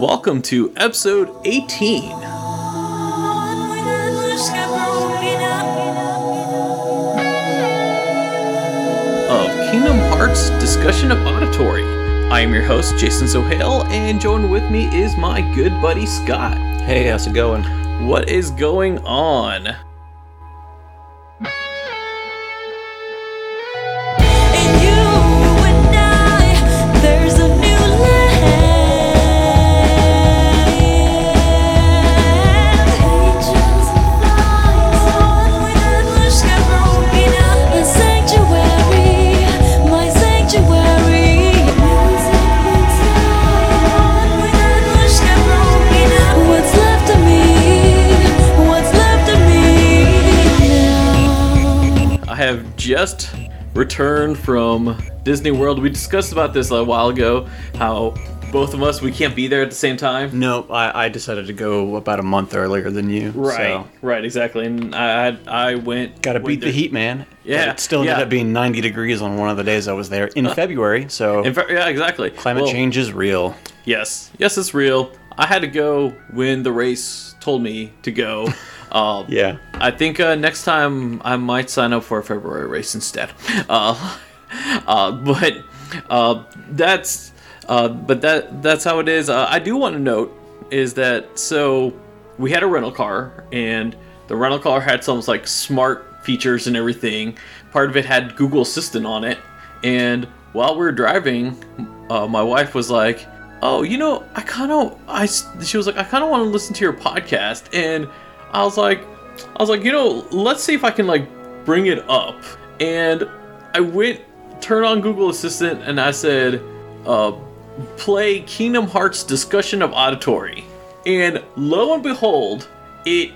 Welcome to episode 18 of Kingdom Hearts Discussion of Auditory. I am your host, Jason Sohail, and joined with me is my good buddy Scott. Hey, how's it going? What is going on? Disney World. We discussed about this a while ago, how both of us we can't be there at the same time. No, I, I decided to go about a month earlier than you. Right, So. right, exactly. And I I, I went. Got to beat the heat, man. Yeah, But it still ended yeah. up being 90 degrees on one of the days I was there in February. So In fact, yeah, exactly. climate Well, change is real. Yes, yes, it's real. I had to go when the race told me to go. Um, Yeah. I think uh, next time I might sign up for a February race instead. Uh, uh, but uh, that's uh, but that that's how it is. Uh, I do want to note is that so we had a rental car and the rental car had some like smart features and everything. Part of it had Google Assistant on it, and while we were driving, uh, my wife was like, "Oh, you know, I kind of I." She was like, "I kind of want to listen to your podcast," and I was like, "I was like, you know, let's see if I can like bring it up." And I went, turned on Google Assistant, and I said, uh, "Play Kingdom Hearts Discussion of Auditory," and lo and behold, it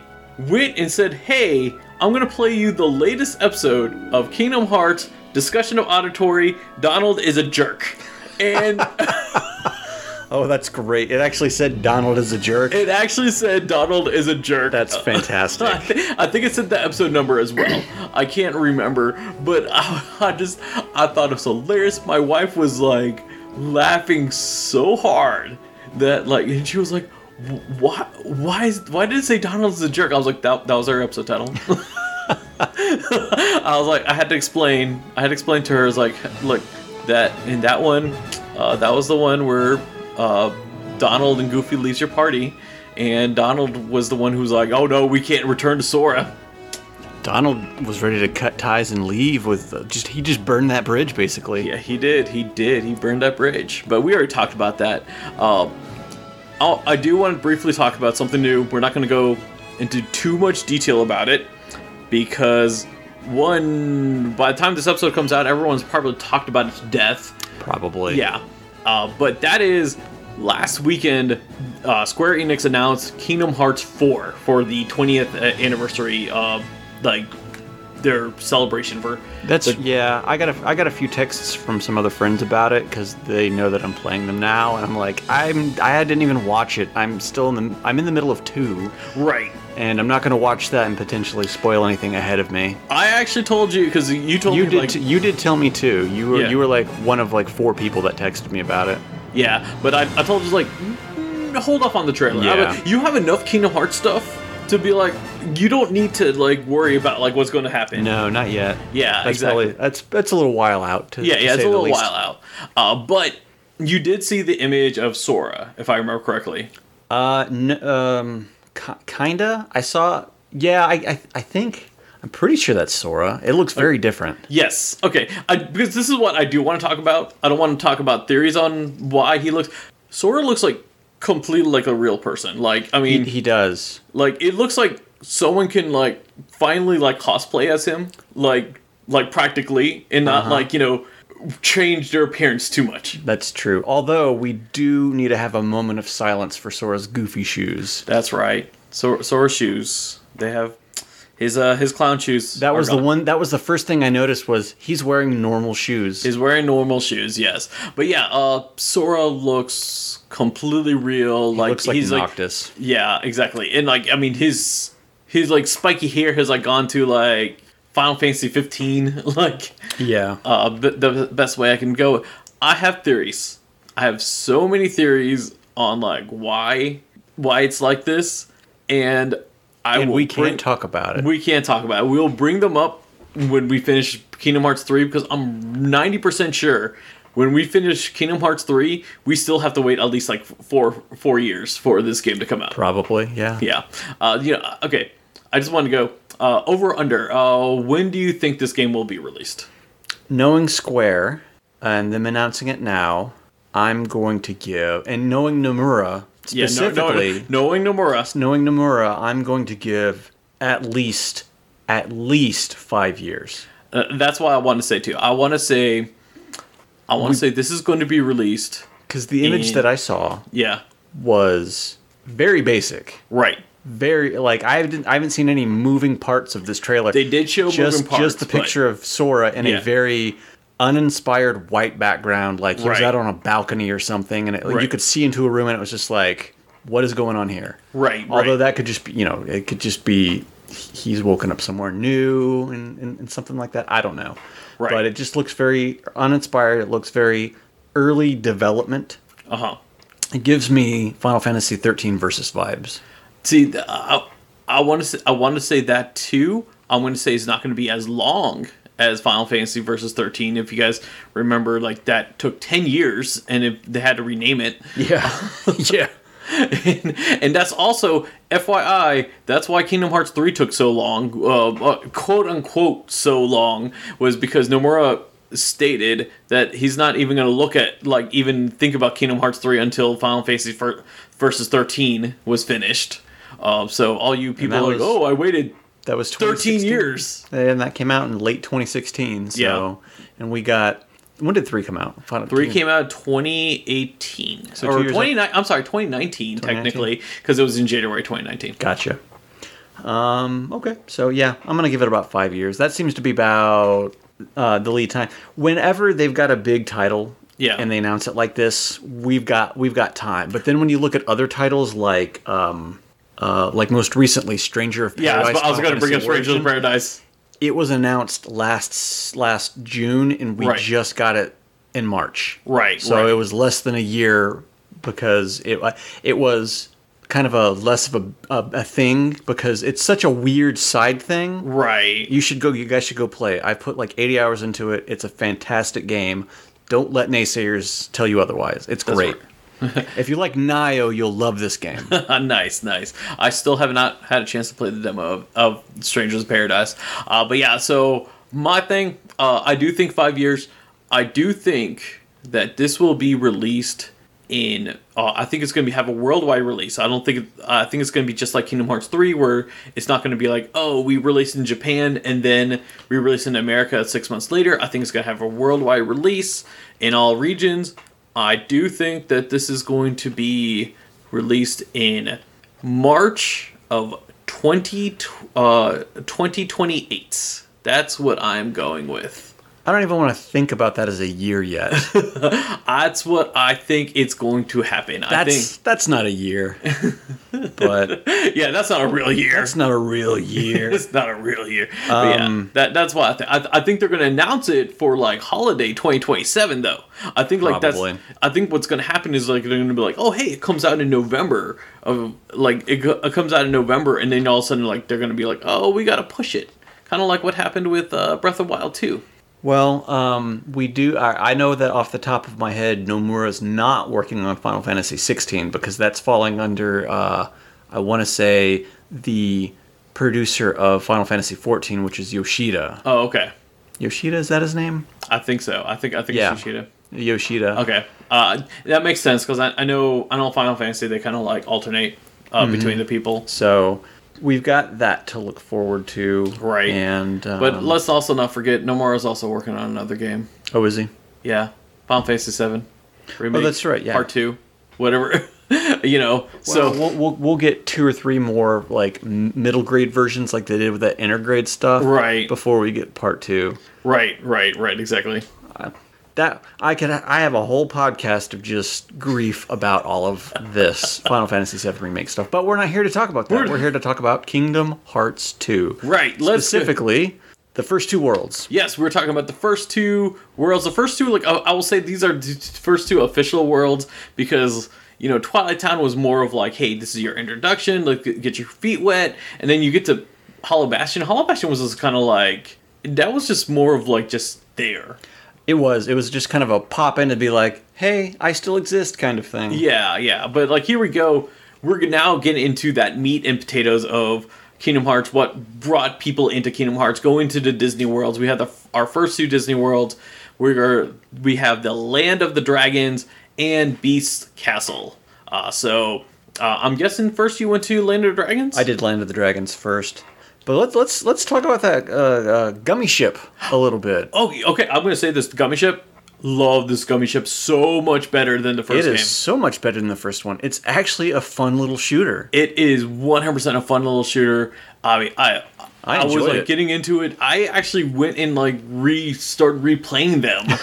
went and said, "Hey, I'm gonna play you the latest episode of Kingdom Hearts Discussion of Auditory. Donald is a jerk." And Oh, that's great. It actually said Donald is a jerk. It actually said Donald is a jerk. That's I, fantastic. I think it said the episode number as well. I can't remember, but I, I just I thought it was hilarious. My wife was like laughing so hard that like, and she was like, "Why? Why is? Why did it say Donald is a jerk?" I was like, "That that was our episode title." I was like, I had to explain. I had to explain to her. I was like, look, that in that one, uh, that was the one where uh, Donald and Goofy leaves your party, and Donald was the one who's like, oh no, we can't return to Sora. Donald was ready to cut ties and leave with uh, just he just burned that bridge basically. Yeah, he did. He did. He burned that bridge. But we already talked about that. Uh, I do want to briefly talk about something new. We're not going to go into too much detail about it because one, by the time this episode comes out, everyone's probably talked about it to death. Probably. Yeah. Uh, but that is last weekend. Uh, Square Enix announced Kingdom Hearts 4 for the 20th uh, anniversary. Uh, like their celebration for That's the- yeah. I got a I got a few texts from some other friends about it because they know that I'm playing them now, and I'm like, I'm I didn't even watch it. I'm still in the I'm in the middle of two, right. and I'm not gonna watch that and potentially spoil anything ahead of me. I actually told you because you told You me did like t- you did tell me too. You were Yeah. you were like one of like four people that texted me about it. yeah, but I, I told you like mm, hold off on the trailer. Yeah. would- you have enough Kingdom Hearts stuff to be like you don't need to like worry about like what's going to happen. No, not yet. Yeah, that's exactly. Probably, that's that's a little while out. To, Yeah, to yeah, it's a little least. while out. Uh, but you did see the image of Sora, if I remember correctly. Uh, n- um, ki- kinda. I saw. Yeah, I, I I think I'm pretty sure that's Sora. It looks very different. Yes. Okay. I, because this is what I do want to talk about. I don't want to talk about theories on why he looks. Sora looks like completely like a real person. Like I He, mean, he does. like it looks like someone can like finally like cosplay as him, like like practically, and not Uh-huh. like you know change their appearance too much. That's true. Although we do need to have a moment of silence for Sora's goofy shoes. That's right. So Sora shoes. They have his uh his clown shoes. That was the one. That was the first thing I noticed was he's wearing normal shoes. He's wearing normal shoes, yes. But yeah, uh Sora looks completely real. like looks like he's Noctis. like Yeah, exactly. And like I mean his his like spiky hair has like gone to like Final Fantasy 15. Like, Yeah. uh, the, the best way I can go. I have theories. I have so many theories on like why why it's like this, and I and we can't bring- talk about it. We can't talk about it. We'll bring them up when we finish Kingdom Hearts 3 because I'm 90% sure when we finish Kingdom Hearts 3, we still have to wait at least like four four years for this game to come out. Probably, yeah. Yeah. Uh, you know, okay. I just want to go uh, over under. Uh, when do you think this game will be released? Knowing Square and them announcing it now, I'm going to give, and knowing Nomura Yeah, no- specifically, no, knowing Nomura. knowing Nomura, I'm going to give at least at least five years. Uh, that's why I want to say too. I want to say, I want to say this is going to be released. Because the image And- that I saw Yeah. was very basic. Right. Very like I didn't I haven't seen any moving parts of this trailer. They did show just moving parts, just the picture of Sora in Yeah. a very uninspired white background, like he was Right. out on a balcony or something, and it, like, you Right. could see into a room, and it was just like, what is going on here? Right. Although right. that could just be, you know, it could just be he's woken up somewhere new and, and, and something like that. I don't know. Right. But it just looks very uninspired. It looks very early development. Uh huh. It gives me Final Fantasy 13 versus vibes. See, th- I, I want to say I want to say that too. I'm going to say it's not going to be as long as Final Fantasy Versus 13. If you guys remember, like that took 10 years, and if they had to rename it, Yeah. yeah. and, and that's also FYI. That's why Kingdom Hearts 3 took so long, uh, uh, quote unquote, so long, was because Nomura stated that he's not even going to look at like even think about Kingdom Hearts 3 until Final Fantasy for, Versus 13 was finished. Uh, so all you people are like, was- oh, I waited That was 13 years. And that came out in late 2016. So, Yeah. and we got, when did 3 come out? Final Three came out 2018 So or years 29. I'm sorry, 2019, 2019? technically because it was in January 2019. Gotcha. Um, okay. So yeah, I'm gonna give it about five years. That seems to be about uh, the lead time. Whenever they've got a big title, Yeah. and they announce it like this, we've got we've got time. But then when you look at other titles like um, uh, like most recently, Stranger of Paradise. Yeah, I was, was going to bring up Fantasy Strangers of Paradise. It was announced last last June, and we Right. just got it in March. Right, So right. it was less than a year because it it was kind of a less of a, a, a thing because it's such a weird side thing. Right. You should go. You guys should go play. I put like 80 hours into it. It's a fantastic game. Don't let naysayers tell you otherwise. It's That's great. if you like Nioh, you'll love this game. nice, nice. I still have not had a chance to play the demo of, of Strangers Paradise. Uh, but yeah, so my thing, uh, I do think five years. I do think that this will be released in. Uh, I think it's going to have a worldwide release. I don't think. I think it's going to be just like Kingdom Hearts three, where it's not going to be like, oh, we released in Japan and then we released in America six months later. I think it's going to have a worldwide release in all regions. I do think that this is going to be released in March of 20, uh, 2028. That's what I'm going with. I don't even want to think about that as a year yet. That's what I think it's going to happen. I That's that's not a year. but yeah, that's not a real year. that's not a real year. It's not a real year. But yeah, Um, that that's why I think. I, I think they're going to announce it for like holiday 2027 though. I think like Probably. that's. I think what's going to happen is like they're going to be like, oh hey, it comes out in November of like it, it comes out in November, and then all of a sudden like they're going to be like, oh we got to push it, kind of like what happened with uh, Breath of Wild 2. Well, um, we do. I, I know that off the top of my head, Nomura's not working on Final Fantasy 16 because that's falling under. Uh, I want to say the producer of Final Fantasy 14, which is Yoshida. Oh okay, Yoshida is that his name? I think so. I think I think Yeah. it's Yoshida. Yoshida. Okay, uh, that makes sense because I, I know I know Final Fantasy they kind of like alternate uh, Mm-hmm. between the people. So we've got that to look forward to. Right. And um, But let's also not forget Nomura's also working on another game. oh, is he? Yeah, Final Fantasy Seven remake. Oh, that's right, yeah. part two, whatever. you know, So so we'll, we'll we'll get two or three more like middle grade versions, like they did with that intergrade stuff, Right. Before we get part two. right, right, right, exactly. That I could I have a whole podcast of just grief about all of this Final Fantasy VII remake stuff, but we're not here to talk about that. We're- We're, here to talk about Kingdom Hearts 2. Right, Specifically, the first two worlds. Yes, we were talking about the first two worlds. The first two, like I, I will say, these are the first two official worlds because you know Twilight Town was more of like, hey, this is your introduction, like get your feet wet, and then you get to Hollow Bastion. Hollow Bastion was just kind of like that was just more of like just there. It was. It was just kind of a pop in to be like, "Hey, I still exist," kind of thing. Yeah, yeah. But like here we go. We're now getting into that meat and potatoes of Kingdom Hearts. What brought people into Kingdom Hearts? Going to the Disney worlds. We have the, our first two Disney worlds. We're we have the Land of the Dragons and Beast Castle. Uh, so uh, I'm guessing first you went to Land of the Dragons. I did Land of the Dragons first, but let's let's let's talk about that uh, uh, gummy ship a little bit. Oh, okay. I'm gonna say this gummy ship. Love this gummy ship so much better than the first is game. so much better than the first one. It's actually a fun little shooter. It is 100% a fun little shooter. I mean, I I I, was like it. getting into it. I actually went and like re started replaying them.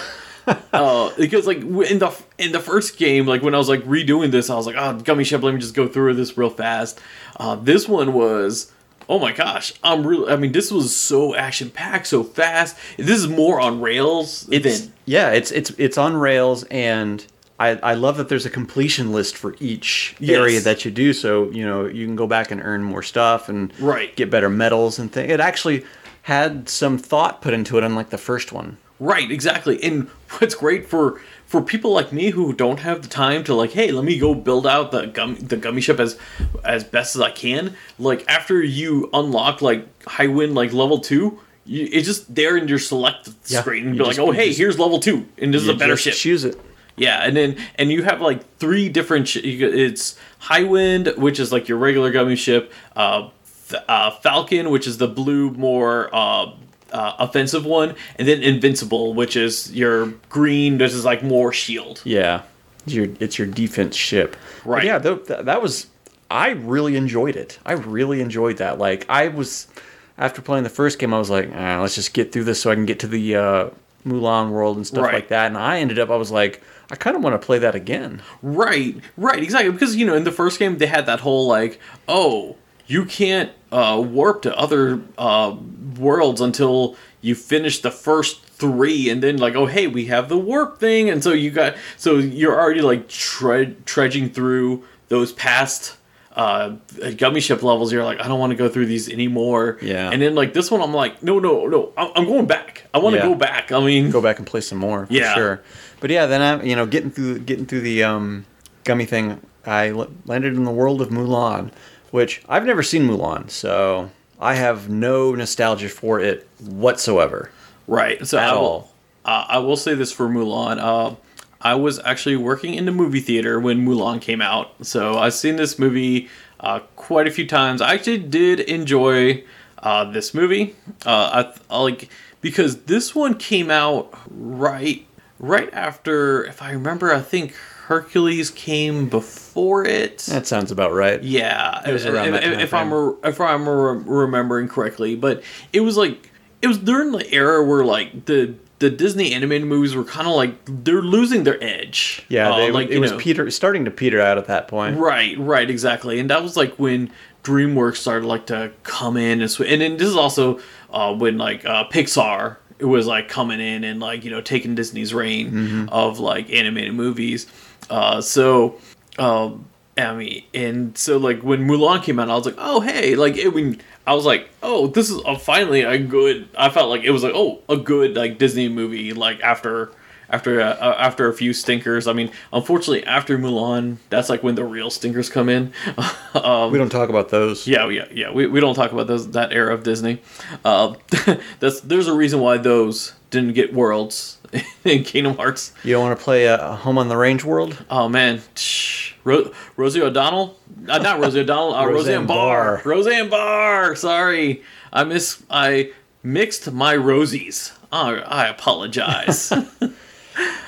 uh, because like in the in the first game, like when I was like redoing this, I was like, oh, gummy ship. Let me just go through this real fast. Uh, this one was. Oh my gosh, I'm really. I mean, this was so action packed, so fast. This is more on rails It's than yeah, it's it's it's on rails, and I I love that there's a completion list for each Yes. area that you do. So you know you can go back and earn more stuff and Right. get better medals and things. It actually had some thought put into it, unlike the first one. Right, exactly. And what's great for for people like me who don't have the time to like, hey, let me go build out the gum the gummy ship as as best as I can. Like after you unlock like high wind like level two, you, it's just there in your select Yeah, screen and be like, oh hey, just- here's level two, and this is a better just ship. Choose it. Yeah, and then and you have like three different. Sh- it's High Wind, which is like your regular gummy ship. Uh, uh, Falcon, which is the blue, more uh, uh, offensive one, and then Invincible, which is your green. This is like more shield. Yeah, it's your it's your defense ship. But Right. yeah, th- th- that was. I really enjoyed it. I really enjoyed that. Like I was, after playing the first game, I was like, ah, let's just get through this so I can get to the uh, Mulan world and stuff Right. like that. And I ended up, I was like, I kind of want to play that again. Right, right, exactly. Because you know, in the first game, they had that whole like, oh, you can't uh, warp to other uh, worlds until you finish the first three, and then like, oh, hey, we have the warp thing, and so you got, so you're already like tre- trudging through those past. Uh, gummy ship levels, you're like, I don't want to go through these anymore. Yeah. And then like this one, I'm like, no, no, no, I'm going back. I want to Yeah. go back. I mean, Go back and play some more. For Yeah. sure. But yeah, then I, you know, getting through getting through the um, gummy thing, i landed in the world of Mulan, which I've never seen Mulan, so I have no nostalgia for it whatsoever. Right. So At I will, all. Uh, I will say this for Mulan. Uh, I was actually working in the movie theater when Mulan came out, so I've seen this movie uh, quite a few times. I actually did enjoy uh, this movie. Uh, I, I like because this one came out right right after, if I remember, I think Hercules came before it. That sounds about right. Yeah, It was around if, if, I'm re- if I'm re- remembering correctly, but it was like it was during the era where like the the Disney animated movies were kind of like they're losing their edge. Yeah, Uh, they, like it was know- Peter starting to peter out at that point. Right, right, exactly, and that was like when DreamWorks started like to come in and sw- and then this is also uh, when like uh, Pixar it was like coming in and like you know taking Disney's reign Mm-hmm. of like animated movies. Uh, so, um, I mean, and so like when Mulan came out, I was like, oh hey, like it, when I was like, oh this is a, finally a good. I felt like it was like oh a good like Disney movie like after. After uh, uh, after a few stinkers, I mean, unfortunately, after Mulan, that's like when the real stinkers come in. um, We don't talk about those. yeah, yeah, yeah. We, we don't talk about those that era of Disney. Uh, that's there's a reason why those didn't get worlds in Kingdom Hearts. You don't want to play a, a Home on the Range world? Oh man. Ro- Rosie O'Donnell, uh, not Rosie O'Donnell, uh, Roseanne Roseanne Barr. Barr. Roseanne Barr. Sorry, I miss I mixed my Rosies. Oh, I apologize.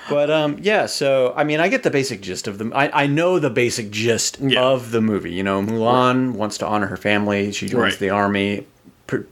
But um, yeah, so I mean, I get the basic gist of them. I, I know the basic gist Yeah. of the movie. You know, Mulan wants to honor her family. She joins Right. the army.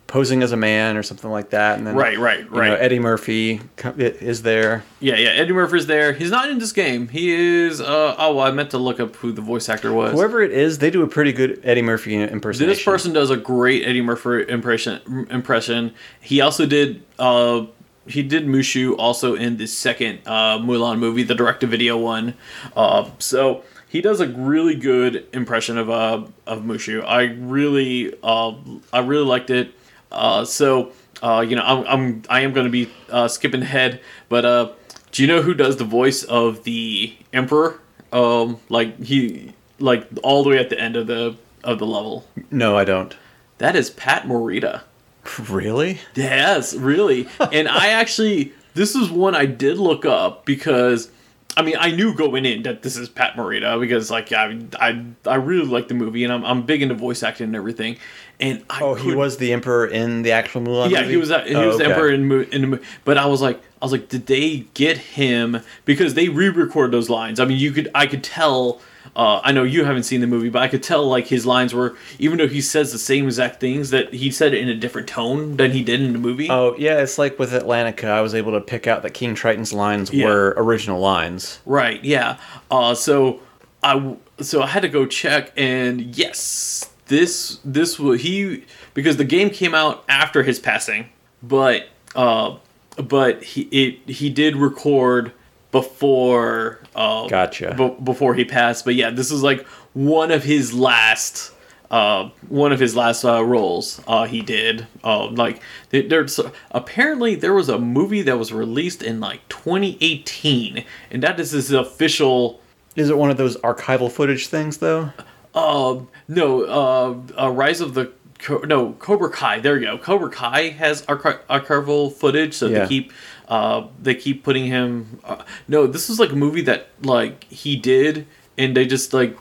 Posing as a man or something like that, and then Right, right, you know, right. Eddie Murphy is there. Yeah, yeah. Eddie Murphy's there. He's not in this game. He is. Uh, oh, well, I meant to look up who the voice actor was. Whoever it is, they do a pretty good Eddie Murphy impersonation. This person does a great Eddie Murphy impression. Impression. He also did. Uh, he did Mushu also in the second uh, Mulan movie, the direct-to-video one. Uh, so he does a really good impression of uh, of Mushu. I really, uh, I really liked it. Uh, so uh, you know, I'm, I'm I am going to be uh, skipping ahead, but uh, do you know who does the voice of the Emperor? Um, like he, like all the way at the end of the of the level. No, I don't. That is Pat Morita. Really? Yes, really. and I actually, this is one I did look up because, I mean, I knew going in that this is Pat Morita because, like, I, I, I really like the movie and I'm, I'm big into voice acting and everything. And I Oh, he was the emperor in the actual Mulan yeah, movie? he was a- he Oh, was the emperor in in the movie. But I was like, I was like, did they get him because they re-recorded those lines? I mean, you could I could tell. Uh, I know you haven't seen the movie, but I could tell like his lines were even though he says the same exact things that he said it in a different tone than he did in the movie. Oh, yeah, it's like with Atlantica, I was able to pick out that King Triton's lines Yeah. were original lines. Right. Yeah. Uh, so I so I had to go check, and yes, this this was he because the game came out after his passing, but uh, but he it he did record before uh Gotcha. be- before he passed. But yeah, this is like one of his last. Uh, one of his last uh, roles uh, he did. Uh, like there's apparently there was a movie that was released in like 2018, and that is his official. Is it one of those archival footage things, though? Uh, no, uh, uh, Rise of the Co- no Cobra Kai. There you go. Cobra Kai has archi- archival footage, so Yeah. they keep uh, they keep putting him. Uh, no, this is like a movie that like he did, and they just like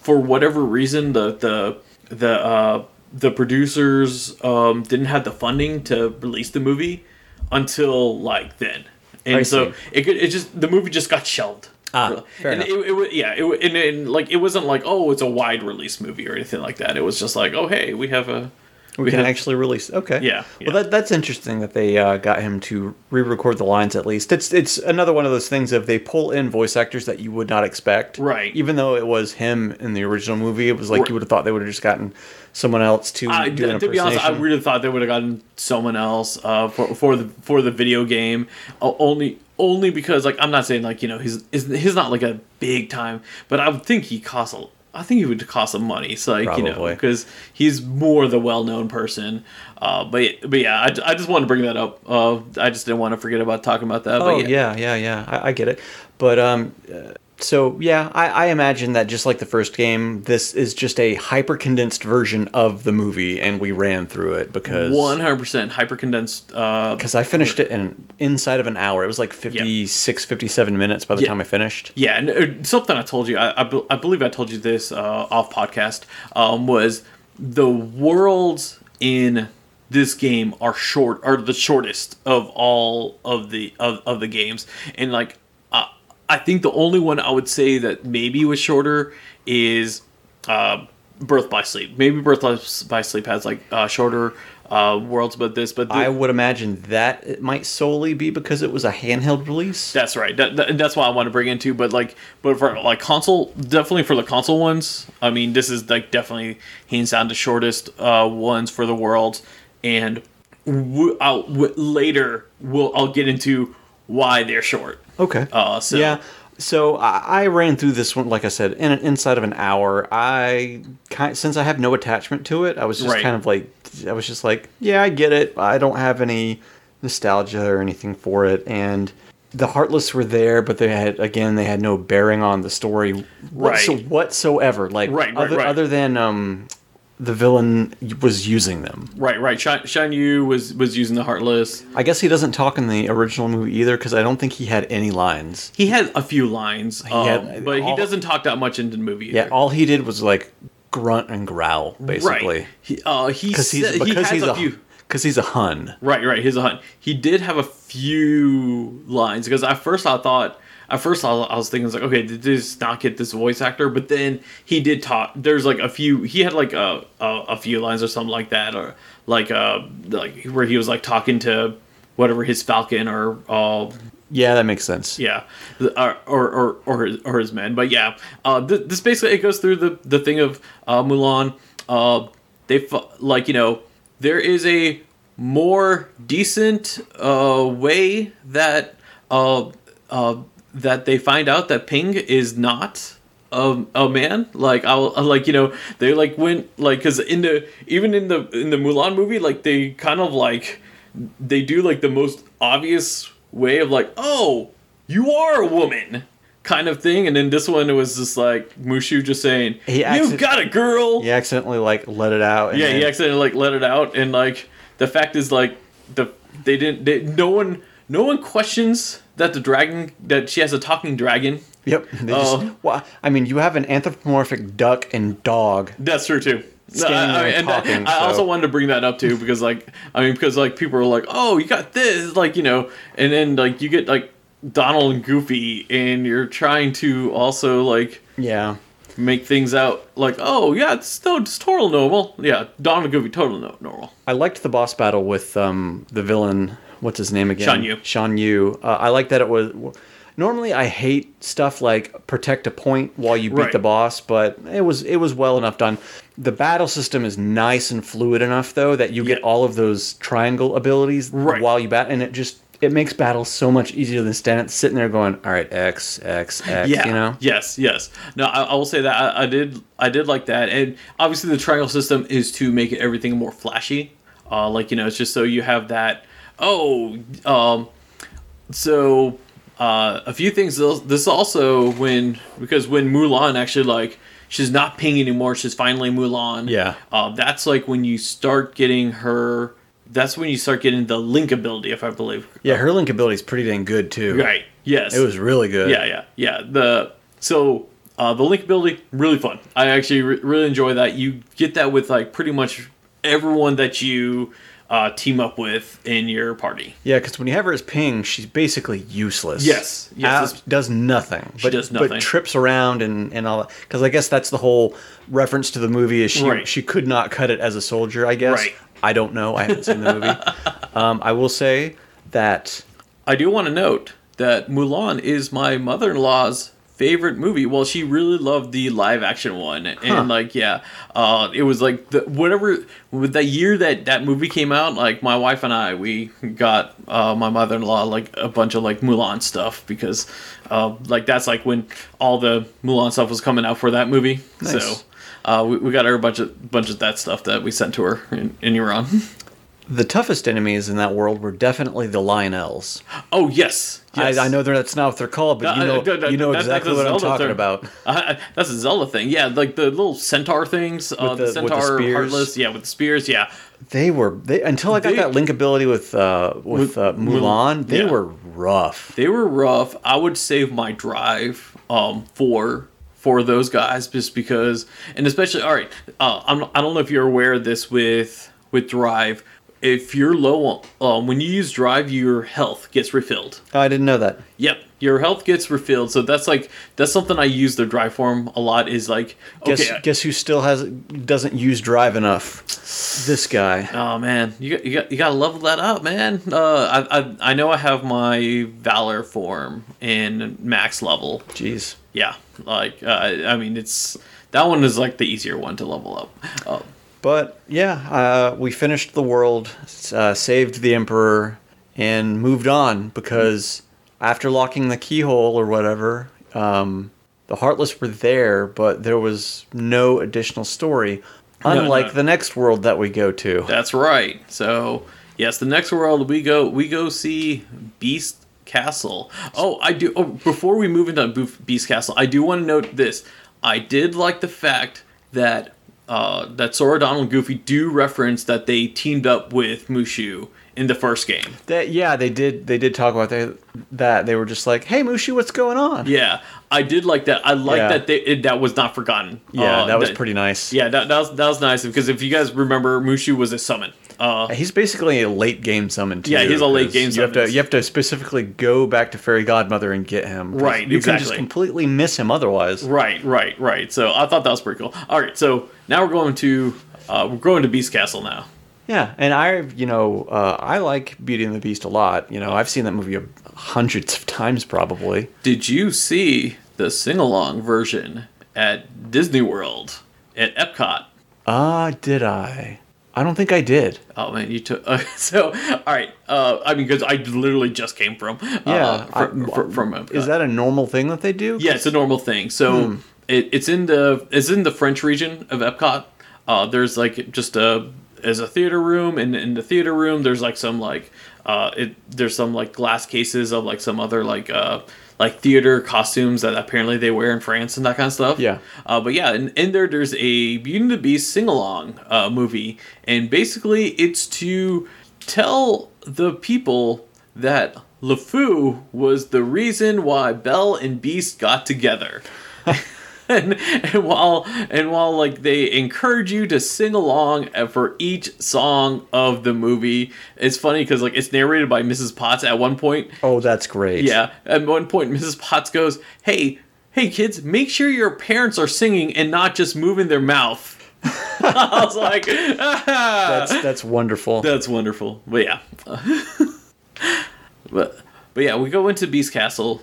for whatever reason the the the uh, the producers um, didn't have the funding to release the movie until like then, and I so see. it could- it just the movie just got shelved. Ah, fair and enough. it, it, yeah, it, and, and like it wasn't like oh it's a wide release movie or anything like that. It was just like oh hey we have a We can have- actually release. Okay. Yeah, yeah. Well, that, that's interesting that they uh, got him to re-record the lines at least. It's it's another one of those things of they pull in voice actors that you would not expect. Right. Even though it was him in the original movie, it was like Right. you would have thought they would have just gotten someone else to I, do an to be honest, I impersonation. really thought they would have gotten someone else uh, for for the for the video game. Uh, only only because like I'm not saying like you know he's he's not like a big time, but I would think he costs a. I think he would cost some money. So like you know because he's more the well known person. Uh, but but yeah, I, I just wanted to bring that up. Uh, I just didn't want to forget about talking about that. Oh but yeah, yeah, yeah. I, I get it. But um, so yeah, I, I imagine that just like the first game, this is just a hyper condensed version of the movie, and we ran through it because One hundred percent hyper condensed. Uh, because I finished it in inside of an hour. It was like 56, 57 minutes by the Yeah. time I finished. Yeah, and uh, something I told you, I, I, be- I believe I told you this uh, off podcast, um, was the worlds in this game are short, are the shortest of all of the of, of the games, and like uh, I think the only one I would say that maybe was shorter is uh, Birth by Sleep. Maybe Birth by Sleep has like uh, shorter uh, worlds, but this, but the, I would imagine that it might solely be because it was a handheld release. That's right. That, that- that's what I want to bring into. But like, but for like console, definitely for the console ones. I mean, this is like definitely hands down the shortest uh, ones for the world. And w- I'll, w- later, we'll I'll get into why they're short. okay. Uh, so yeah. So I, I ran through this one, like I said, in an, inside of an hour. I kind since I have no attachment to it, I was just Right. kind of like, I was just like, yeah, I get it. I don't have any nostalgia or anything for it, and the Heartless were there, but they had again, they had no bearing on the story Right. whatsoever. Like Right, right, other, right. other than um, the villain was using them. right, right. Shan, Shan Yu was was using the Heartless. I guess he doesn't talk in the original movie either because I don't think he had any lines. He had a few lines, um, had but he doesn't talk that much in the movie. Yeah, all he did was like grunt and growl, basically. right. He, uh, he he's said- he has he's a a few. because he's a Hun. Right, right. He's a Hun. He did have a few lines because at first I thought at first I was, I was thinking like okay did this not get this voice actor? But then he did talk there's like a few he had like a a, a few lines or something like that or like uh like where he was like talking to whatever his falcon or uh Yeah, that makes sense. yeah or or or or his, or his men. But yeah uh th- this basically it goes through the the thing of uh mulan. Uh they fu- like you know there is a more decent uh way that uh uh that they find out that ping is not a, a man like i'll like you know they like went like because in the even in the in the mulan movie like they kind of like they do like the most obvious way of like, oh, you are a woman kind of thing. And then this one it was just like Mushu just saying, He "You've got a girl. He accidentally like let it out. and Yeah, he accidentally like let it out, and like the fact is like the they didn't they, no one no one questions that the dragon that she has a talking dragon. Yep. They just, Oh. well, I mean, you have an anthropomorphic duck and dog. That's true too. No, there and talking, I also wanted to bring that up too because like I mean because like people are like oh you got this like you know and then like you get like Donald and Goofy and you're trying to also like Yeah. make things out like oh yeah it's no it's total normal yeah Donald and Goofy total normal I liked the boss battle with um, the villain. What's his name again? Shan Yu. Shan Yu. Uh, I like that it was. Normally, I hate stuff like protect a point while you beat Right. the boss, but it was it was well enough done. The battle system is nice and fluid enough, though, that you get Yeah. all of those triangle abilities Right. while you bat, and it just it makes battle so much easier than standing sitting there going, all right, X X X. yeah You know. yes yes no I, I will say that I, I did I did like that and obviously the triangle system is to make it everything more flashy uh, like you know it's just so you have that oh um so uh, a few things this also when because when Mulan actually like she's not Ping anymore she's finally Mulan Yeah. uh, that's like when you start getting her that's when you start getting the link ability if I believe Yeah, her link ability is pretty dang good too. right yes It was really good. yeah, yeah, yeah. The so uh, the link ability really fun. I actually re- really enjoy that. You get that with like pretty much everyone that you uh, team up with in your party. Yeah, because when you have her as ping, she's basically useless. Yes, yes, Out- does nothing. But, does nothing. But trips around and, and all that. Because I guess that's the whole reference to the movie is she Right. she could not cut it as a soldier. I guess. Right. I don't know. I haven't seen the movie. um, I will say that I do want to note that Mulan is my mother-in-law's favorite movie. Well, she really loved the live action one, and like yeah, uh, it was like the whatever with that year that that movie came out. Like my wife and I, we got uh, my mother-in-law like a bunch of like Mulan stuff because uh, like that's like when all the Mulan stuff was coming out for that movie. Nice. So. Uh, we, we got her a bunch of bunch of that stuff that we sent to her in, in Iran. the toughest enemies in that world were definitely the Lynels. oh yes, yes. I, I know they're, that's not what they're called, but you know uh, uh, you know that- exactly what I'm talking term. about. Uh, that's a Zelda thing. Yeah, like the little centaur things. Uh, the- the, the centaur spears? heartless. Yeah, with the spears. Yeah. They were they until I got They- that link ability with uh, with uh, Mulan. They yeah. were rough. They were rough. I would save my drive um, for for those guys just because, and especially all right. Uh, I'm, I don't know if you're aware of this with with drive. If you're low on um, when you use drive, your health gets refilled. Oh, I didn't know that. Yep, your health gets refilled. So that's like that's something I use the drive form a lot. Is like Guess okay, guess who still has doesn't use drive enough? This guy. Oh man, you got, you got you got to level that up, man. Uh, I, I I know I have my valor form in max level. Jeez. Yeah, like uh, I mean it's that one is like the easier one to level up. But yeah, uh, we finished the world, uh, saved the emperor, and moved on because after locking the keyhole or whatever, um, the heartless were there, but there was no additional story. Unlike no. the next world that we go to. that's right. So yes, the next world we go we go see Beast Castle. Oh, I do. Oh, before we move into Beast Castle, I do want to note this. I did like the fact that uh, that Sora, Donald, and Goofy do reference that they teamed up with Mushu in the first game. That, yeah, they did. They did talk about that. That they were just like, "Hey, Mushu, what's going on?" Yeah, I did like that. I like Yeah. that they, it, that was not forgotten. Yeah, Uh, that was pretty nice. Yeah, that, that was that was nice because if you guys remember, Mushu was a summon. Uh, He's basically a late game summon too. Yeah, he's a late game You have to summon. you have to specifically go back to Fairy Godmother and get him. Right, You can just completely miss him otherwise. Right, right, right. So I thought that was pretty cool. All right, so now we're going to uh, we're going to Beast Castle now. Yeah, and I, you know, uh, I like Beauty and the Beast a lot. You know, I've seen that movie hundreds of times probably. Did you see the sing along version at Disney World at Epcot? Ah, did I? I don't think I did. Oh man, you took uh, so. All right, uh, I mean, because I literally just came from Yeah, uh, from, I- from, from Epcot. Is that a normal thing that they do? Yeah, it's a normal thing. So Hmm. It, it's in the it's in the French region of Epcot. Uh, there's like just a as a theater room, and in the theater room, there's like some like uh, it there's some like glass cases of like some other like uh like theater costumes that apparently they wear in France and that kind of stuff. Yeah. Uh, but yeah, in, in there, there's a Beauty and the Beast sing along uh, movie, and basically it's to tell the people that LeFou was the reason why Belle and Beast got together. and, and while and while like they encourage you to sing along for each song of the movie, it's funny because like it's narrated by Mrs. Potts at one point, Oh, that's great. yeah. At one point, Mrs. Potts goes, "Hey, hey, kids, make sure your parents are singing and not just moving their mouth." I was like, That's "That's that's wonderful. that's wonderful." But yeah, but but yeah, we go into Beast Castle,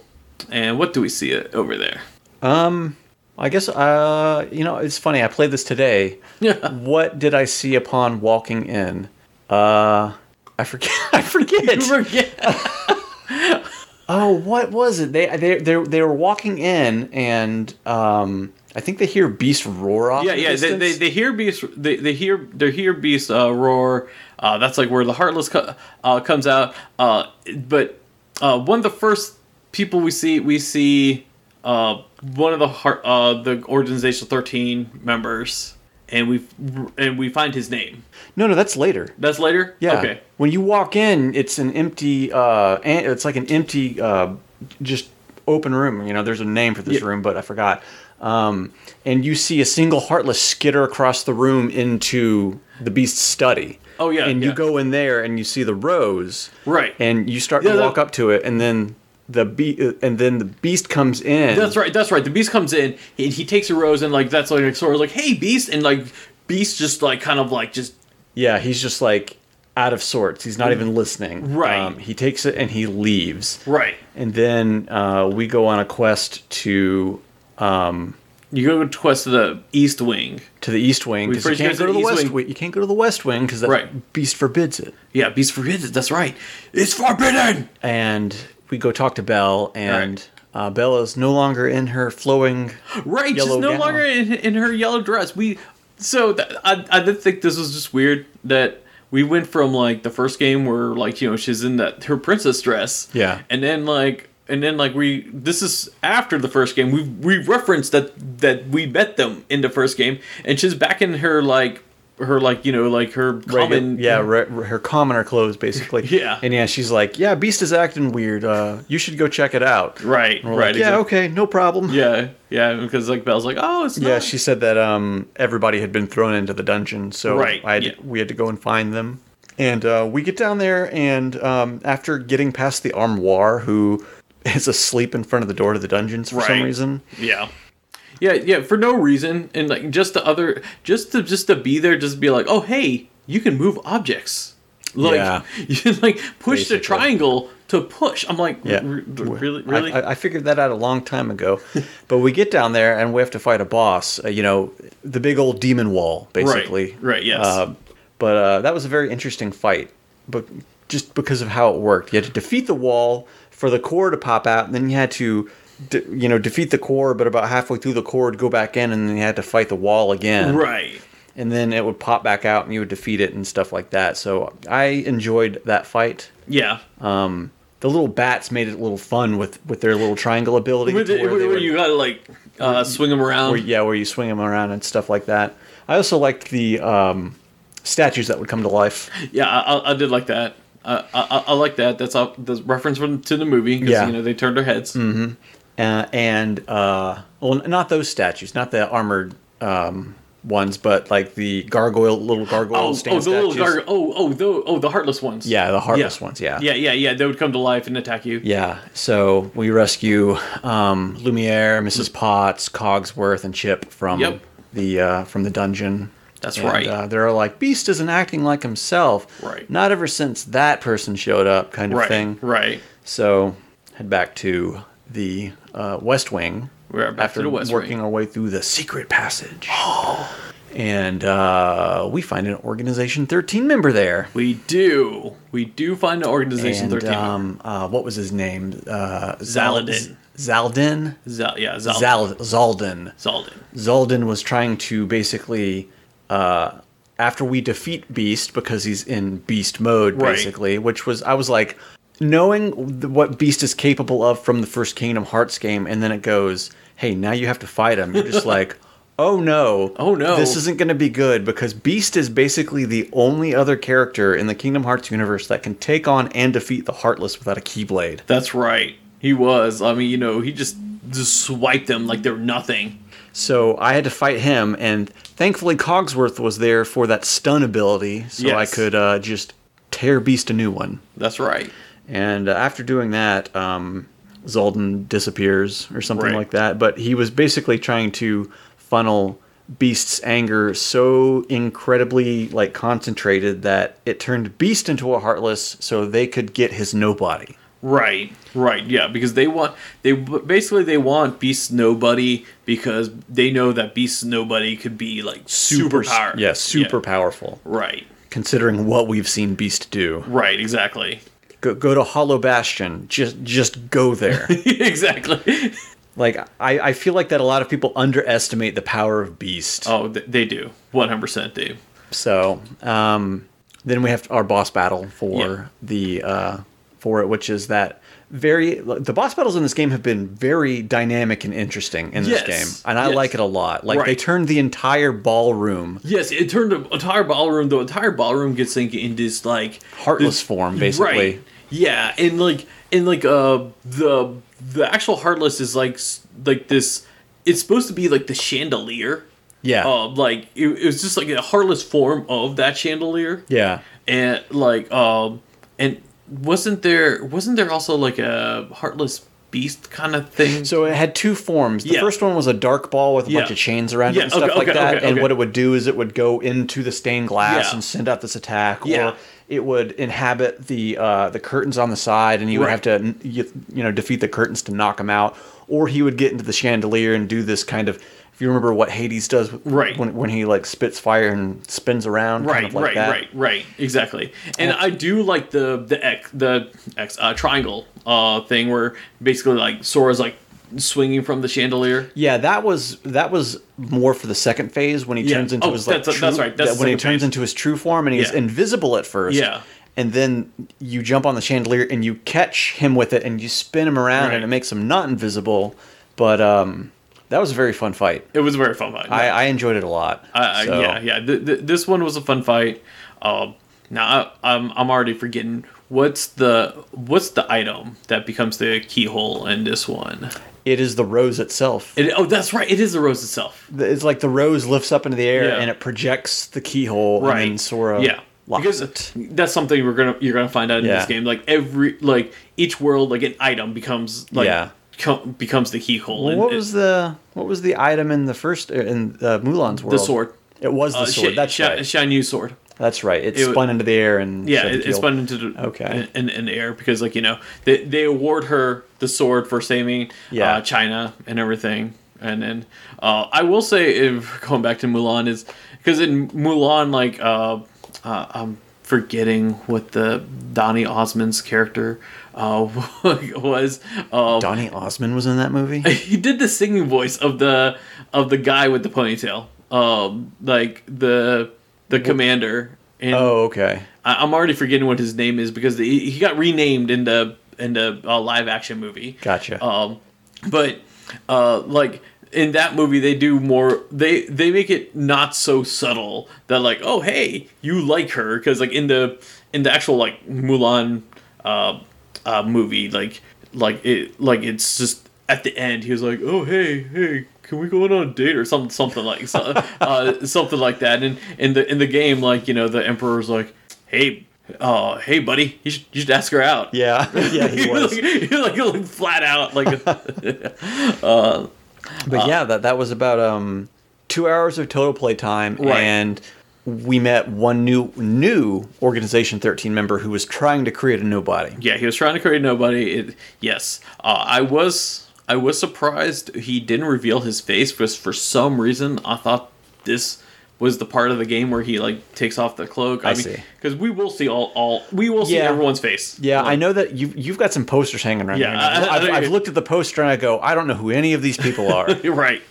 and what do we see over there? Um, I guess uh, you know, it's funny. I played this today. Yeah. What did I see upon walking in? Uh, I forget. I forget. Forget- Oh, what was it? They they they they were walking in, and um, I think they hear Beast roar off. yeah, the yeah. They, they, they hear Beast. They, they hear they hear Beast uh, roar. Uh, that's like where the Heartless co- uh, comes out. Uh, but uh, one of the first people we see, we see uh, one of the heart, uh, the Organization Thirteen members, and we and we find his name. no, no, that's later. That's later. Yeah. Okay. When you walk in, it's an empty. Uh, an- it's like an empty, uh, just open room. You know, there's a name for this Yeah. room, but I forgot. Um, and you see a single heartless skitter across the room into the beast's study. Oh, yeah, And you go in there and you see the rose. Right. And you start Yeah, to walk up to it, and then the be- and then the beast comes in. That's right. That's right. The Beast comes in. He, he takes a rose and like that's like Sora's like, "Hey, Beast!" and like Beast just like kind of like just Yeah, he's just like out of sorts. He's not even listening. Mm. Right. Um, he takes it and he leaves. right. And then uh, we go on a quest to um, You go to quest to the East Wing. to the East Wing because you can't go to the the West Wing. Wing. You can't go to the West Wing because that Right. beast forbids it. Yeah, Beast forbids it. That's right. It's forbidden. And we go talk to Belle, and uh, is no longer in her flowing. Right. She's no gown. longer in, in her yellow dress. We. So th- I I did think this was just weird that we went from like the first game where like you know she's in that her princess dress. Yeah. And then like and then like we this is after the first game we we referenced that that we met them in the first game and she's back in her like her like you know like her common yeah, re- her commoner clothes basically. Yeah. and yeah, she's like, "Yeah, Beast is acting weird. Uh, you should go check it out." right right like, yeah, exactly. okay, no problem. yeah yeah because like Belle's like oh it's Yeah, not. she said that um, everybody had been thrown into the dungeon, so Right, I had yeah. we had to go and find them. And uh, we get down there, and um, after getting past the armoire, who is asleep in front of the door to the dungeons for some reason. Yeah. Yeah, yeah, for no reason, and like just the other, just to just to be there, just be like, oh hey, you can move objects, like Yeah. you can like push Basically. the triangle to push. I'm like, Yeah, "R- r- really, really, I, I- I figured that out a long time ago, but we get down there and we have to fight a boss. Uh, you know, the big old demon wall, basically. right, yes. Uh, but uh, that was a very interesting fight, but just because of how it worked, you had to defeat the wall for the core to pop out, and then you had to. De- you know, defeat the core, but about halfway through the core, go back in, and then you had to fight the wall again. right. And then it would pop back out, and you would defeat it and stuff like that. So I enjoyed that fight. Yeah, Um, the little bats made it a little fun with with their little triangle ability. where, where where would- you gotta like uh, swing them around. where- yeah, where you swing them around and stuff like that. I also liked the um, statues that would come to life. Yeah, I, I- did like that. I, I, I like that. That's a the reference from to the movie Yeah. you know they turned their heads. Uh, and uh, well, not those statues, not the armored um, ones, but like the gargoyle, little gargoyle Oh, stand oh, the little statues. gar- oh, oh, the oh, the heartless ones. Yeah, the heartless Yeah. ones. Yeah. Yeah, yeah, yeah. They would come to life and attack you. Yeah, so we rescue um, Lumiere, Mrs. Potts, Cogsworth, and Chip from Yep. the uh, from the dungeon. That's And, right. Uh, they're like, Beast isn't acting like himself. Right. Not ever since that person showed up, kind of Right, thing. right. So head back to the uh, West Wing. We're back after to the West working Wing. our way through the secret passage. And uh, we find an Organization 13 member there. We do. We do find an organization and 13. um, uh, what was his name? Uh, Zaladin. Xaldin. Zal- yeah, Zal- Zal- Xaldin. Xaldin. Xaldin was trying to basically, uh, after we defeat Beast because he's in Beast mode, Right. basically, which was I was like, knowing what Beast is capable of from the first Kingdom Hearts game, and then it goes, hey, now you have to fight him. You're just like. Oh no. Oh, no. This isn't going to be good because Beast is basically the only other character in the Kingdom Hearts universe that can take on and defeat the Heartless without a Keyblade. That's right. He was. I mean, you know, he just just swiped them like they're nothing. So I had to fight him, and thankfully Cogsworth was there for that stun ability, so I could uh, just tear Beast a new one. That's right. And uh, after doing that, um, Xaldin disappears or something Right. like that. But he was basically trying to funnel Beast's anger so incredibly like concentrated that it turned Beast into a Heartless, so they could get his nobody. Right, right, yeah, because they want they basically they want Beast Nobody because they know that Beast Nobody could be like super power. yeah, super powerful. Right, Considering what we've seen Beast do. right, exactly, go, go to Hollow Bastion. Just just go there. exactly. like I, I feel like that a lot of people underestimate the power of Beast. Oh, they do, one hundred percent do. So um, then we have our boss battle for Yeah. the uh, for it, which is that very the boss battles in this game have been very dynamic and interesting in this Yes. game, and I Yes. like it a lot. Like they turned the entire ballroom Yes, it turned the entire ballroom. The entire ballroom gets like in this like heartless this- form, basically. Right. Yeah, and like and like uh the the actual heartless is like like this. It's supposed to be like the chandelier. Yeah, Uh, like it, it was just like a heartless form of that chandelier, yeah. and like um and wasn't there wasn't there also like a heartless beast kind of thing? So it had two forms. The Yeah. first one was a dark ball with a bunch of chains around Yeah, it and stuff okay, like okay, that. okay, and what it would do is it would go into the stained glass Yeah. and send out this attack, Yeah. or it would inhabit the uh, the curtains on the side, and you would have to you, you know defeat the curtains to knock them out. Or he would get into the chandelier and do this kind of. You remember what Hades does, Right. when when he like spits fire and spins around, kind right, of like right, that. right, right, exactly. And I do like the the X the X uh, triangle uh thing where basically like Sora's like swinging from the chandelier. Yeah, that was that was more for the second phase when he Yeah. turns into Oh, his like that's- that's right, that's that when he turns phase. into his true form and he's Yeah. invisible at first. Yeah. And then you jump on the chandelier and you catch him with it and you spin him around Right. and it makes him not invisible. But um, that was a very fun fight. It was a very fun fight. I, I enjoyed it a lot. Uh, So- Yeah, yeah. Th- th- this one was a fun fight. Um, now I, I'm I'm already forgetting what's the what's the item that becomes the keyhole in this one. It is the rose itself. It, oh, that's right. It is the rose itself. it's like the rose lifts up into the air Yeah. and it projects the keyhole Right. and Sora yeah. locks Because it. that's something we're gonna you're gonna find out in Yeah. this game. Like every like each world like an item becomes like Yeah. Co- becomes the keyhole. Well, what it- was the what was the item in the first in uh, Mulan's world? the sword? It was the Uh, sword. Sh- That's Sh- right. Shan Yu's sword. That's right. It, It spun into the air and Yeah, it, it spun into the Okay. in, in the air because like you know they they award her the sword for saving Yeah. uh, China and everything. And then uh, I will say, if going back to Mulan, is because in Mulan, like uh, uh, I'm forgetting what the Donny Osmond's character uh, was. Uh, Donny Osmond was in that movie. he did the singing voice of the of the guy with the ponytail, um, like the the commander. And oh, okay. I, I'm already forgetting what his name is because he, he got renamed in the in the uh, live action movie. Gotcha. Um, but uh, like in that movie, they do more. They they make it not so subtle that like, oh hey, you like her because like in the in the actual like Mulan uh, uh, movie, like like it like it's just at the end he was like, "Oh hey hey, can we go on a date or something something like uh, something like that." And in the in the game, like you know, the emperor's like, "Hey." Oh, hey, buddy! You should, you should ask her out. Yeah, yeah, he was. like, he like, like flat out like But yeah, that that was about um two hours of total play time, Right. and we met one new new Organization 13 member who was trying to create a nobody. Yeah, he was trying to create a nobody. It, yes, uh, I was. I was surprised he didn't reveal his face because for some reason I thought this was the part of the game where he like takes off the cloak. I see. because we will see all all we will see Yeah. everyone's face. Yeah, I know that you've you've got some posters hanging around. Yeah, here. I- I- I've, I- looked at the poster and I go, I don't know who any of these people are. Right.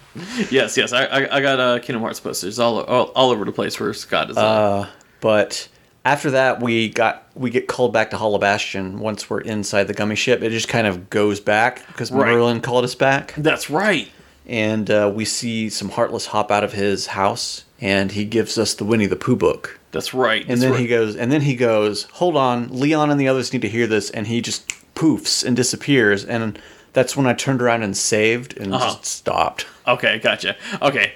Yes, yes. I I, I got uh, Kingdom Hearts posters all, all all over the place where Scott is. Uh, but after that, we got we get called back to Hollow Bastion once we're inside the gummy ship. It just kind of goes back because Right. Merlin called us back, that's right. and uh, we see some Heartless hop out of his house, and he gives us the Winnie the Pooh book. That's right. And that's then right. he goes, and then he goes, hold on, Leon and the others need to hear this, and he just poofs and disappears, and that's when I turned around and saved and Uh-huh. just stopped. Okay, gotcha. Okay,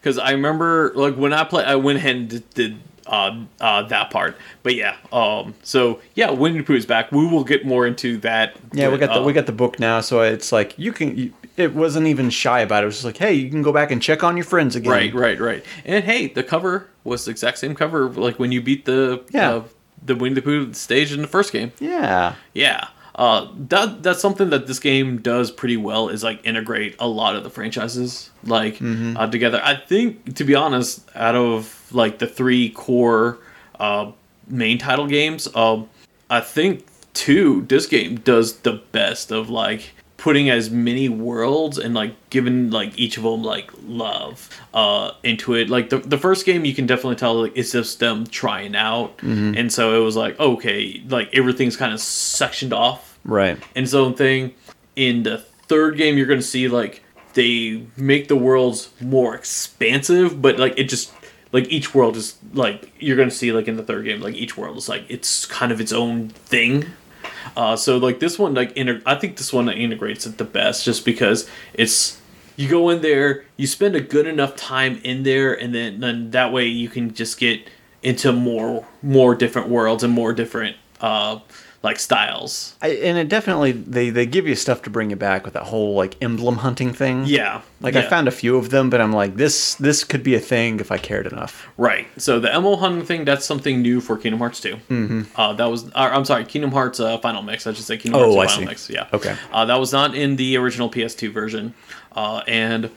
because I remember like when I play, I went ahead and did, did uh, uh, that part. But yeah, um, so yeah, Winnie the Pooh's back. We will get more into that. Yeah, we got the uh, we got the book now, so it's like you can. You, it wasn't even shy about it. It was just like, hey, you can go back and check on your friends again. right, right, right. And hey, the cover was the exact same cover like when you beat the Yeah. uh, the Winnie the Pooh stage in the first game. Yeah. Yeah. Uh, that that's something that this game does pretty well is like integrate a lot of the franchises like Mm-hmm. uh, together. I think to be honest, out of like the three core uh, main title games, um, I think two this game does the best of like putting as many worlds and like giving like each of them like love uh into it like the, the first game you can definitely tell like it's just them trying out and so it was like okay like everything's kind of sectioned off Right. in its own thing. In the third game, you're going to see like they make the worlds more expansive, but like it just like each world is like you're going to see like in the third game, like each world is like it's kind of its own thing. Uh, so like this one, like inter- I think this one integrates it the best, just because it's you go in there, you spend a good enough time in there, and then then that way you can just get into more more different worlds and more different uh like styles. I, and it definitely they they give you stuff to bring you back with that whole like emblem hunting thing. Yeah. Like I found a few of them, but I'm like this this could be a thing if I cared enough. Right. So the Emerald hunting thing, that's something new for Kingdom Hearts 2. Mm-hmm. Uh, that was, uh, I'm sorry, Kingdom Hearts uh, Final Mix. I should say Kingdom Oh, Hearts I 2 Final see. Mix. Yeah. Okay. Uh, that was not in the original PS2 version. Uh, and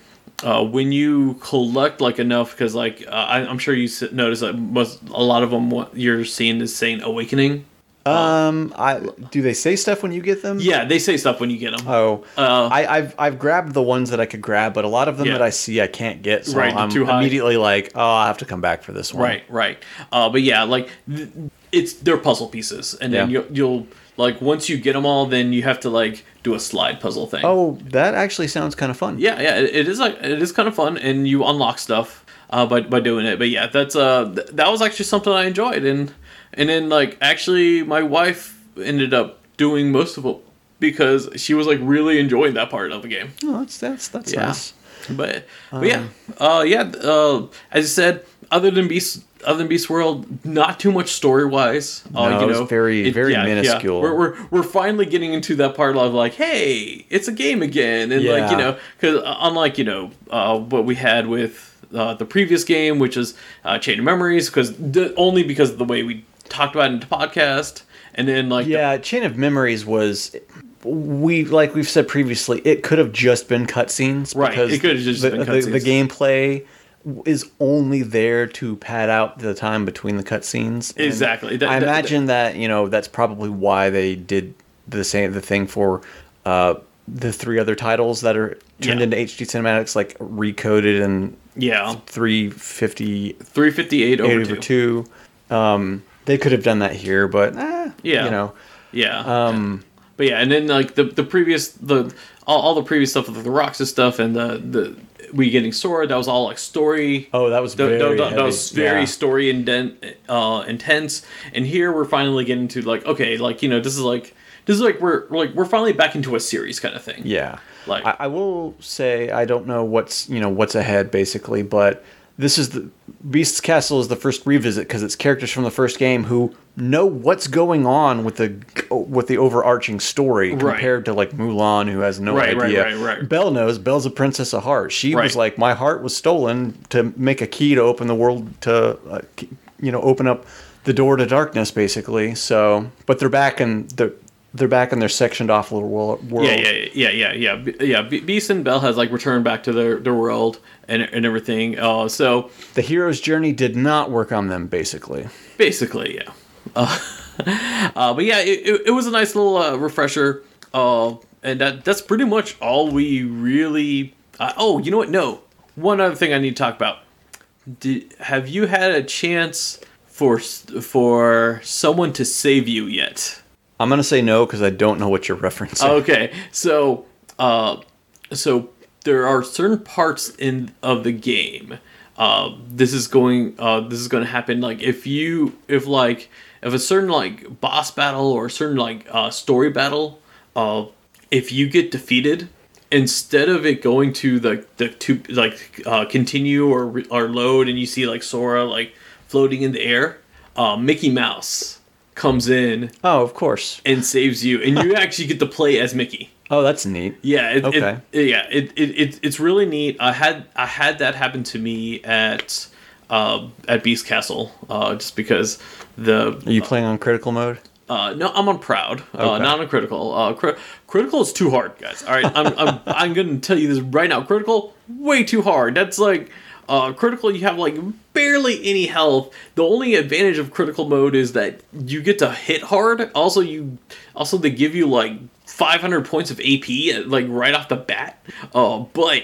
uh, when you collect like enough, because like uh, I, I'm sure you s- notice that most a lot of them what you're seeing is saying Awakening. Um, I do they say stuff when you get them? Yeah, they say stuff when you get them. Oh, Uh, I, I've I've grabbed the ones that I could grab, but a lot of them Yeah. that I see I can't get. So Right, I'm immediately like, oh, I have to come back for this one. Right, right. Uh, but yeah, like th- it's they're puzzle pieces, and then Yeah. you'll, you'll like once you get them all, then you have to like do a slide puzzle thing. Oh, that actually sounds kind of fun. yeah, yeah. It, it is like it is kind of fun, and you unlock stuff uh, by by doing it. But yeah, that's uh th- that was actually something I enjoyed, and and then like actually my wife ended up doing most of it because she was like really enjoying that part of the game. Oh, that's that's that's Yeah. nice. But, but yeah, uh, yeah. Uh, as I said, other than Beast, other than Beast World, not too much story wise. Uh, No, you it was know, very- very minuscule. We're, we're we're finally getting into that part of like, hey, it's a game again, and like you know, because unlike you know uh, what we had with uh, the previous game, which is uh, Chain of Memories, because only because of the way we talked about it in the podcast, and then like the- Yeah, Chain of Memories was we like we've said previously, it could have just been cutscenes Right, because it could have just the, been the, the gameplay is only there to pad out the time between the cutscenes. Exactly. That- I that- imagine that you know that's probably why they did the same the thing for uh, the three other titles that are turned Yeah. into HD cinematics, like recoded and yeah, 350 three fifty eight over over two. two. Um, they could have done that here, but eh, Yeah. you know. Yeah. Um, But yeah, and then like the the previous the all, all the previous stuff with the Roxas stuff and the the we getting Sora that was all like story. Oh, that was very that, that- that was very Yeah. story indent, uh, intense. And here we're finally getting to like okay, like you know this is like this is like we're like we're finally back into a series kind of thing. Yeah. Like- I, I will say I don't know what's you know what's ahead basically, but this is the Beast's Castle is the first revisit because it's characters from the first game who know what's going on with the with the overarching story Right. compared to like Mulan who has no Right, right, idea. right, right. Belle knows. Belle's a princess of heart. She was like, my heart was stolen to make a key to open the world to uh, you know open up the door to darkness basically. So, but they're back and they're they're back in their sectioned off little wo- world. Yeah, yeah, yeah, yeah, yeah, B- yeah. Be- Beast and Belle has like returned back to their, their world and and everything. Uh, so The hero's journey did not work on them, basically. basically, yeah. Uh, uh, but yeah, it, it, it was a nice little uh, refresher. Uh, and that that's pretty much all we really. Uh, oh, you know what? No, one other thing I need to talk about. Did, have you had a chance for for someone to save you yet? I'm gonna say no because I don't know what you're referencing. Okay, so uh, so there are certain parts in of the game. Uh, this is going. Uh, this is going to happen. Like if you, if like, if a certain like boss battle or a certain like uh, story battle, uh, if you get defeated, instead of it going to the the to like uh, continue or or load, and you see like Sora like floating in the air, uh, Mickey Mouse comes in Oh, of course. and saves you, and you actually get to play as Mickey. Oh, that's neat. Yeah, it, Okay. it, yeah, it, it, it it's really neat. I had I had that happen to me at uh, at Beast Castle, uh, just because the Are you playing on critical mode? uh, no, I'm on proud, uh, Okay. not on critical. Uh, cri- critical is too hard, guys. All right, I'm I'm, I'm going to tell you this right now. Critical, way too hard. That's like uh, critical. You have like barely any health. The only advantage of critical mode is that you get to hit hard. Also, you also they give you like 500 points of AP like right off the bat. Uh, but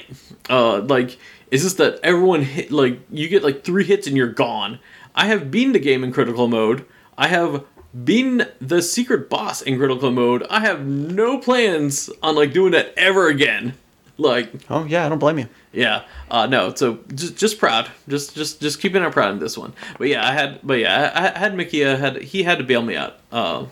uh, like it's just that everyone hit like you get like three hits and you're gone. I have beaten the game in critical mode. I have beaten the secret boss in critical mode. I have no plans on like doing that ever again. Like, Oh yeah, I don't blame you. yeah, uh, no. So just just proud, just just just keeping it proud in this one. But yeah, I had, but yeah, I, I had Mickey. uh, had he had to bail me out. Uh,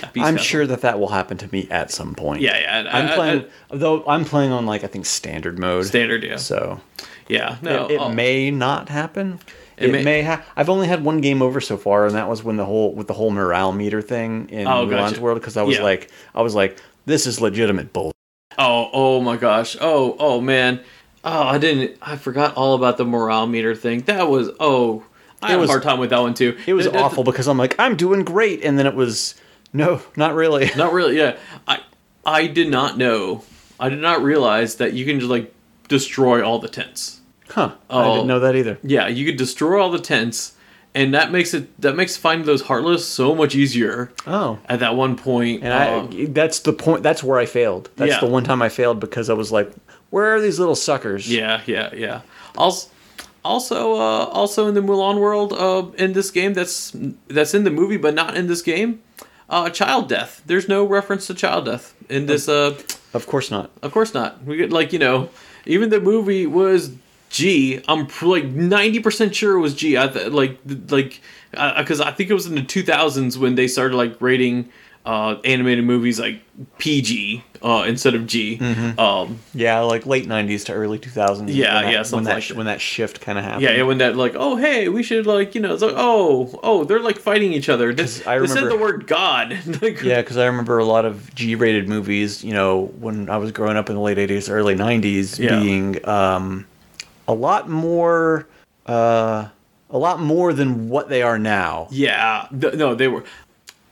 I'm Castle. sure that that will happen to me at some point. Yeah, yeah. I- I'm I- playing, I- though. I'm playing on like I think standard mode. standard. Yeah, So yeah. No, it, it oh, may not happen. It It, may- may. ha- I've only had one game over so far, and that was when the whole with the whole morale meter thing in Oh, Mulan's gotcha. world. Because I was Yeah. like, I was like, this is legitimate bull. Oh, oh my gosh. Oh, oh man. Oh, I didn't. I forgot all about the morale meter thing. That was. Oh, I had was- a hard time with that one too. It was awful because I'm like, I'm doing great, and then it was, no, not really. Not really. Yeah, I I did not know. I did not realize that you can just like destroy all the tents. Huh? I Oh. didn't know that either. Yeah, you could destroy all the tents, and that makes it that makes finding those heartless so much easier. Oh. At that one point, And um, I, that's the point. That's where I failed. That's Yeah. the one time I failed because I was like, where are these little suckers? Yeah, yeah, yeah. Also, also, uh, also in the Mulan world, uh, in this game, that's that's in the movie, but not in this game. Uh, child death. There's no reference to child death in this. Uh, Of course not. of course not. We get like you know, even the movie was G. I'm pr- like ninety percent sure it was G. I th- like like because I think it was in the 2000s when they started like rating uh, animated movies like PG uh, instead of G. Um, Yeah, like late '90s to early 2000s. Yeah, when that, yeah, when that like sh- that. when that shift kind of happened. Yeah, yeah, when that like, oh hey, we should like, you know, it's like, oh, oh, they're like fighting each other. This, I they said the word God. Yeah, because I remember a lot of G-rated movies. You know, when I was growing up in the late '80s, early '90s, Yeah. being um, a lot more, uh, a lot more than what they are now. yeah, th- no, they were.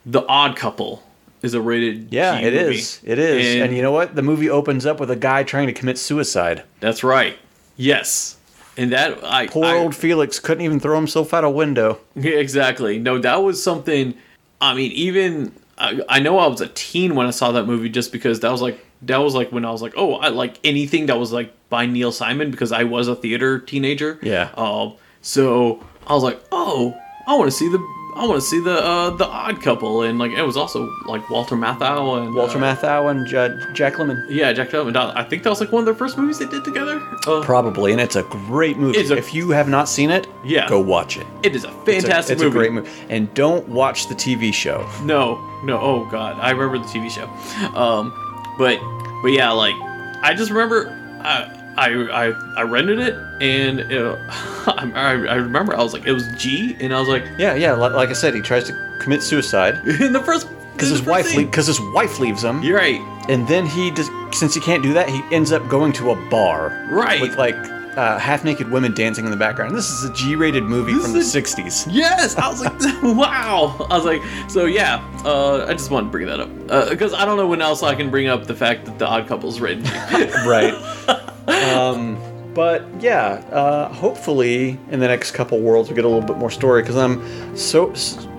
The Odd Couple is a rated. Yeah, G it movie. is. It is. And, And, you know what? The movie opens up with a guy trying to commit suicide. that's right. Yes, and that I Poor I- old Felix couldn't even throw himself out a window. Yeah, exactly. No, that was something. I mean, even I, I know I was a teen when I saw that movie, just because that was like that was like when I was like, oh, I like anything that was like by Neil Simon because I was a theater teenager. Yeah. Um. So I was like, oh, I want to see the I want to see the uh, the Odd Couple, and like it was also like Walter Matthau and Walter uh, Matthau and uh, Jack Lemmon. Yeah, Jack Lemmon. I think that was like one of their first movies they did together. Uh, Probably, and it's a great movie. A- if you have not seen it, Yeah. go watch it. it is a It's a- fantastic it's movie. a great movie. And don't watch the TV show. No, no. Oh God, I remember the TV show. Um, but but yeah, like I just remember I I I, I rented it and uh, I, I remember I was like it was G and I was like Yeah, yeah. Like, like I said, he tries to commit suicide in the first because his wife because his wife leaves him, You're right. and then he just since he can't do that, he ends up going to a bar Right. with like uh, half naked women dancing in the background. This is a G-rated movie This from the a- '60s. Yes, I was like, wow. I was like, so yeah. Uh, I just wanted to bring that up because I don't know when else I can bring up the fact that the Odd Couple's written. right. um, but yeah, uh, hopefully in the next couple worlds we get a little bit more story because I'm so.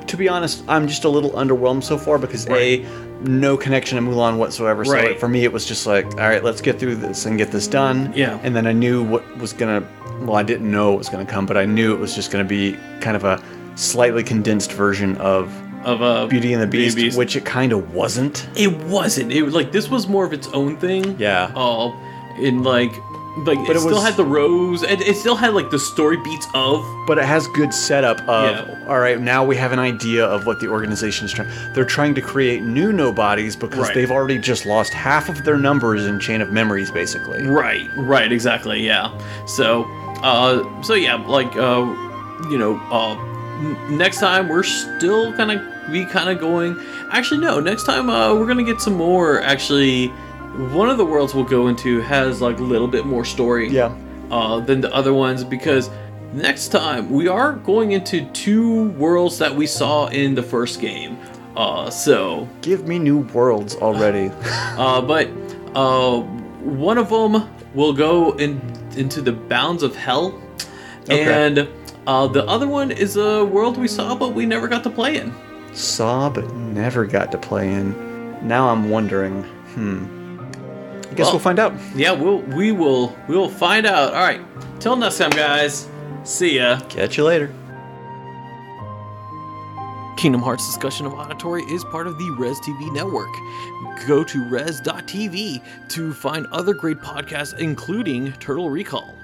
To be honest, I'm just a little underwhelmed so far because a no connection to Mulan whatsoever. So Right. for me, it was just like, all right, let's get through this and get this done. Yeah. And then I knew what was gonna. Well, I didn't know it was gonna come, but I knew it was just gonna be kind of a slightly condensed version of of uh, Beauty and the Beauty Beast, which it kind of wasn't. it wasn't. It was like this was more of its own thing. Yeah. Uh, in like, like But it, it still was- had the rose, and it still had like the story beats of. but it has good setup of Yeah. all right now we have an idea of what the organization is trying they're trying to create new nobodies because Right. they've already just lost half of their numbers in chain of memories basically Right, right, exactly, yeah. So, uh, so yeah, like, uh, you know, uh, next time we're still gonna be kind of going. Actually, no, next time uh, we're gonna get some more. Actually, one of the worlds we'll go into has like a little bit more story. Yeah. Uh, than the other ones because next time we are going into two worlds that we saw in the first game. Uh, so give me new worlds already uh, but uh, one of them will go in into the bounds of hell, Okay. and uh, the other one is a world we saw but we never got to play in. saw but never got to play in now i'm wondering hmm guess Well- we'll find out Yeah, we'll we will we will find out. All right, till next time, guys. See ya. catch you later Kingdom Hearts Discussion of Auditory is part of the Res TV network. Go to res.tv to find other great podcasts, including Turtle Recall.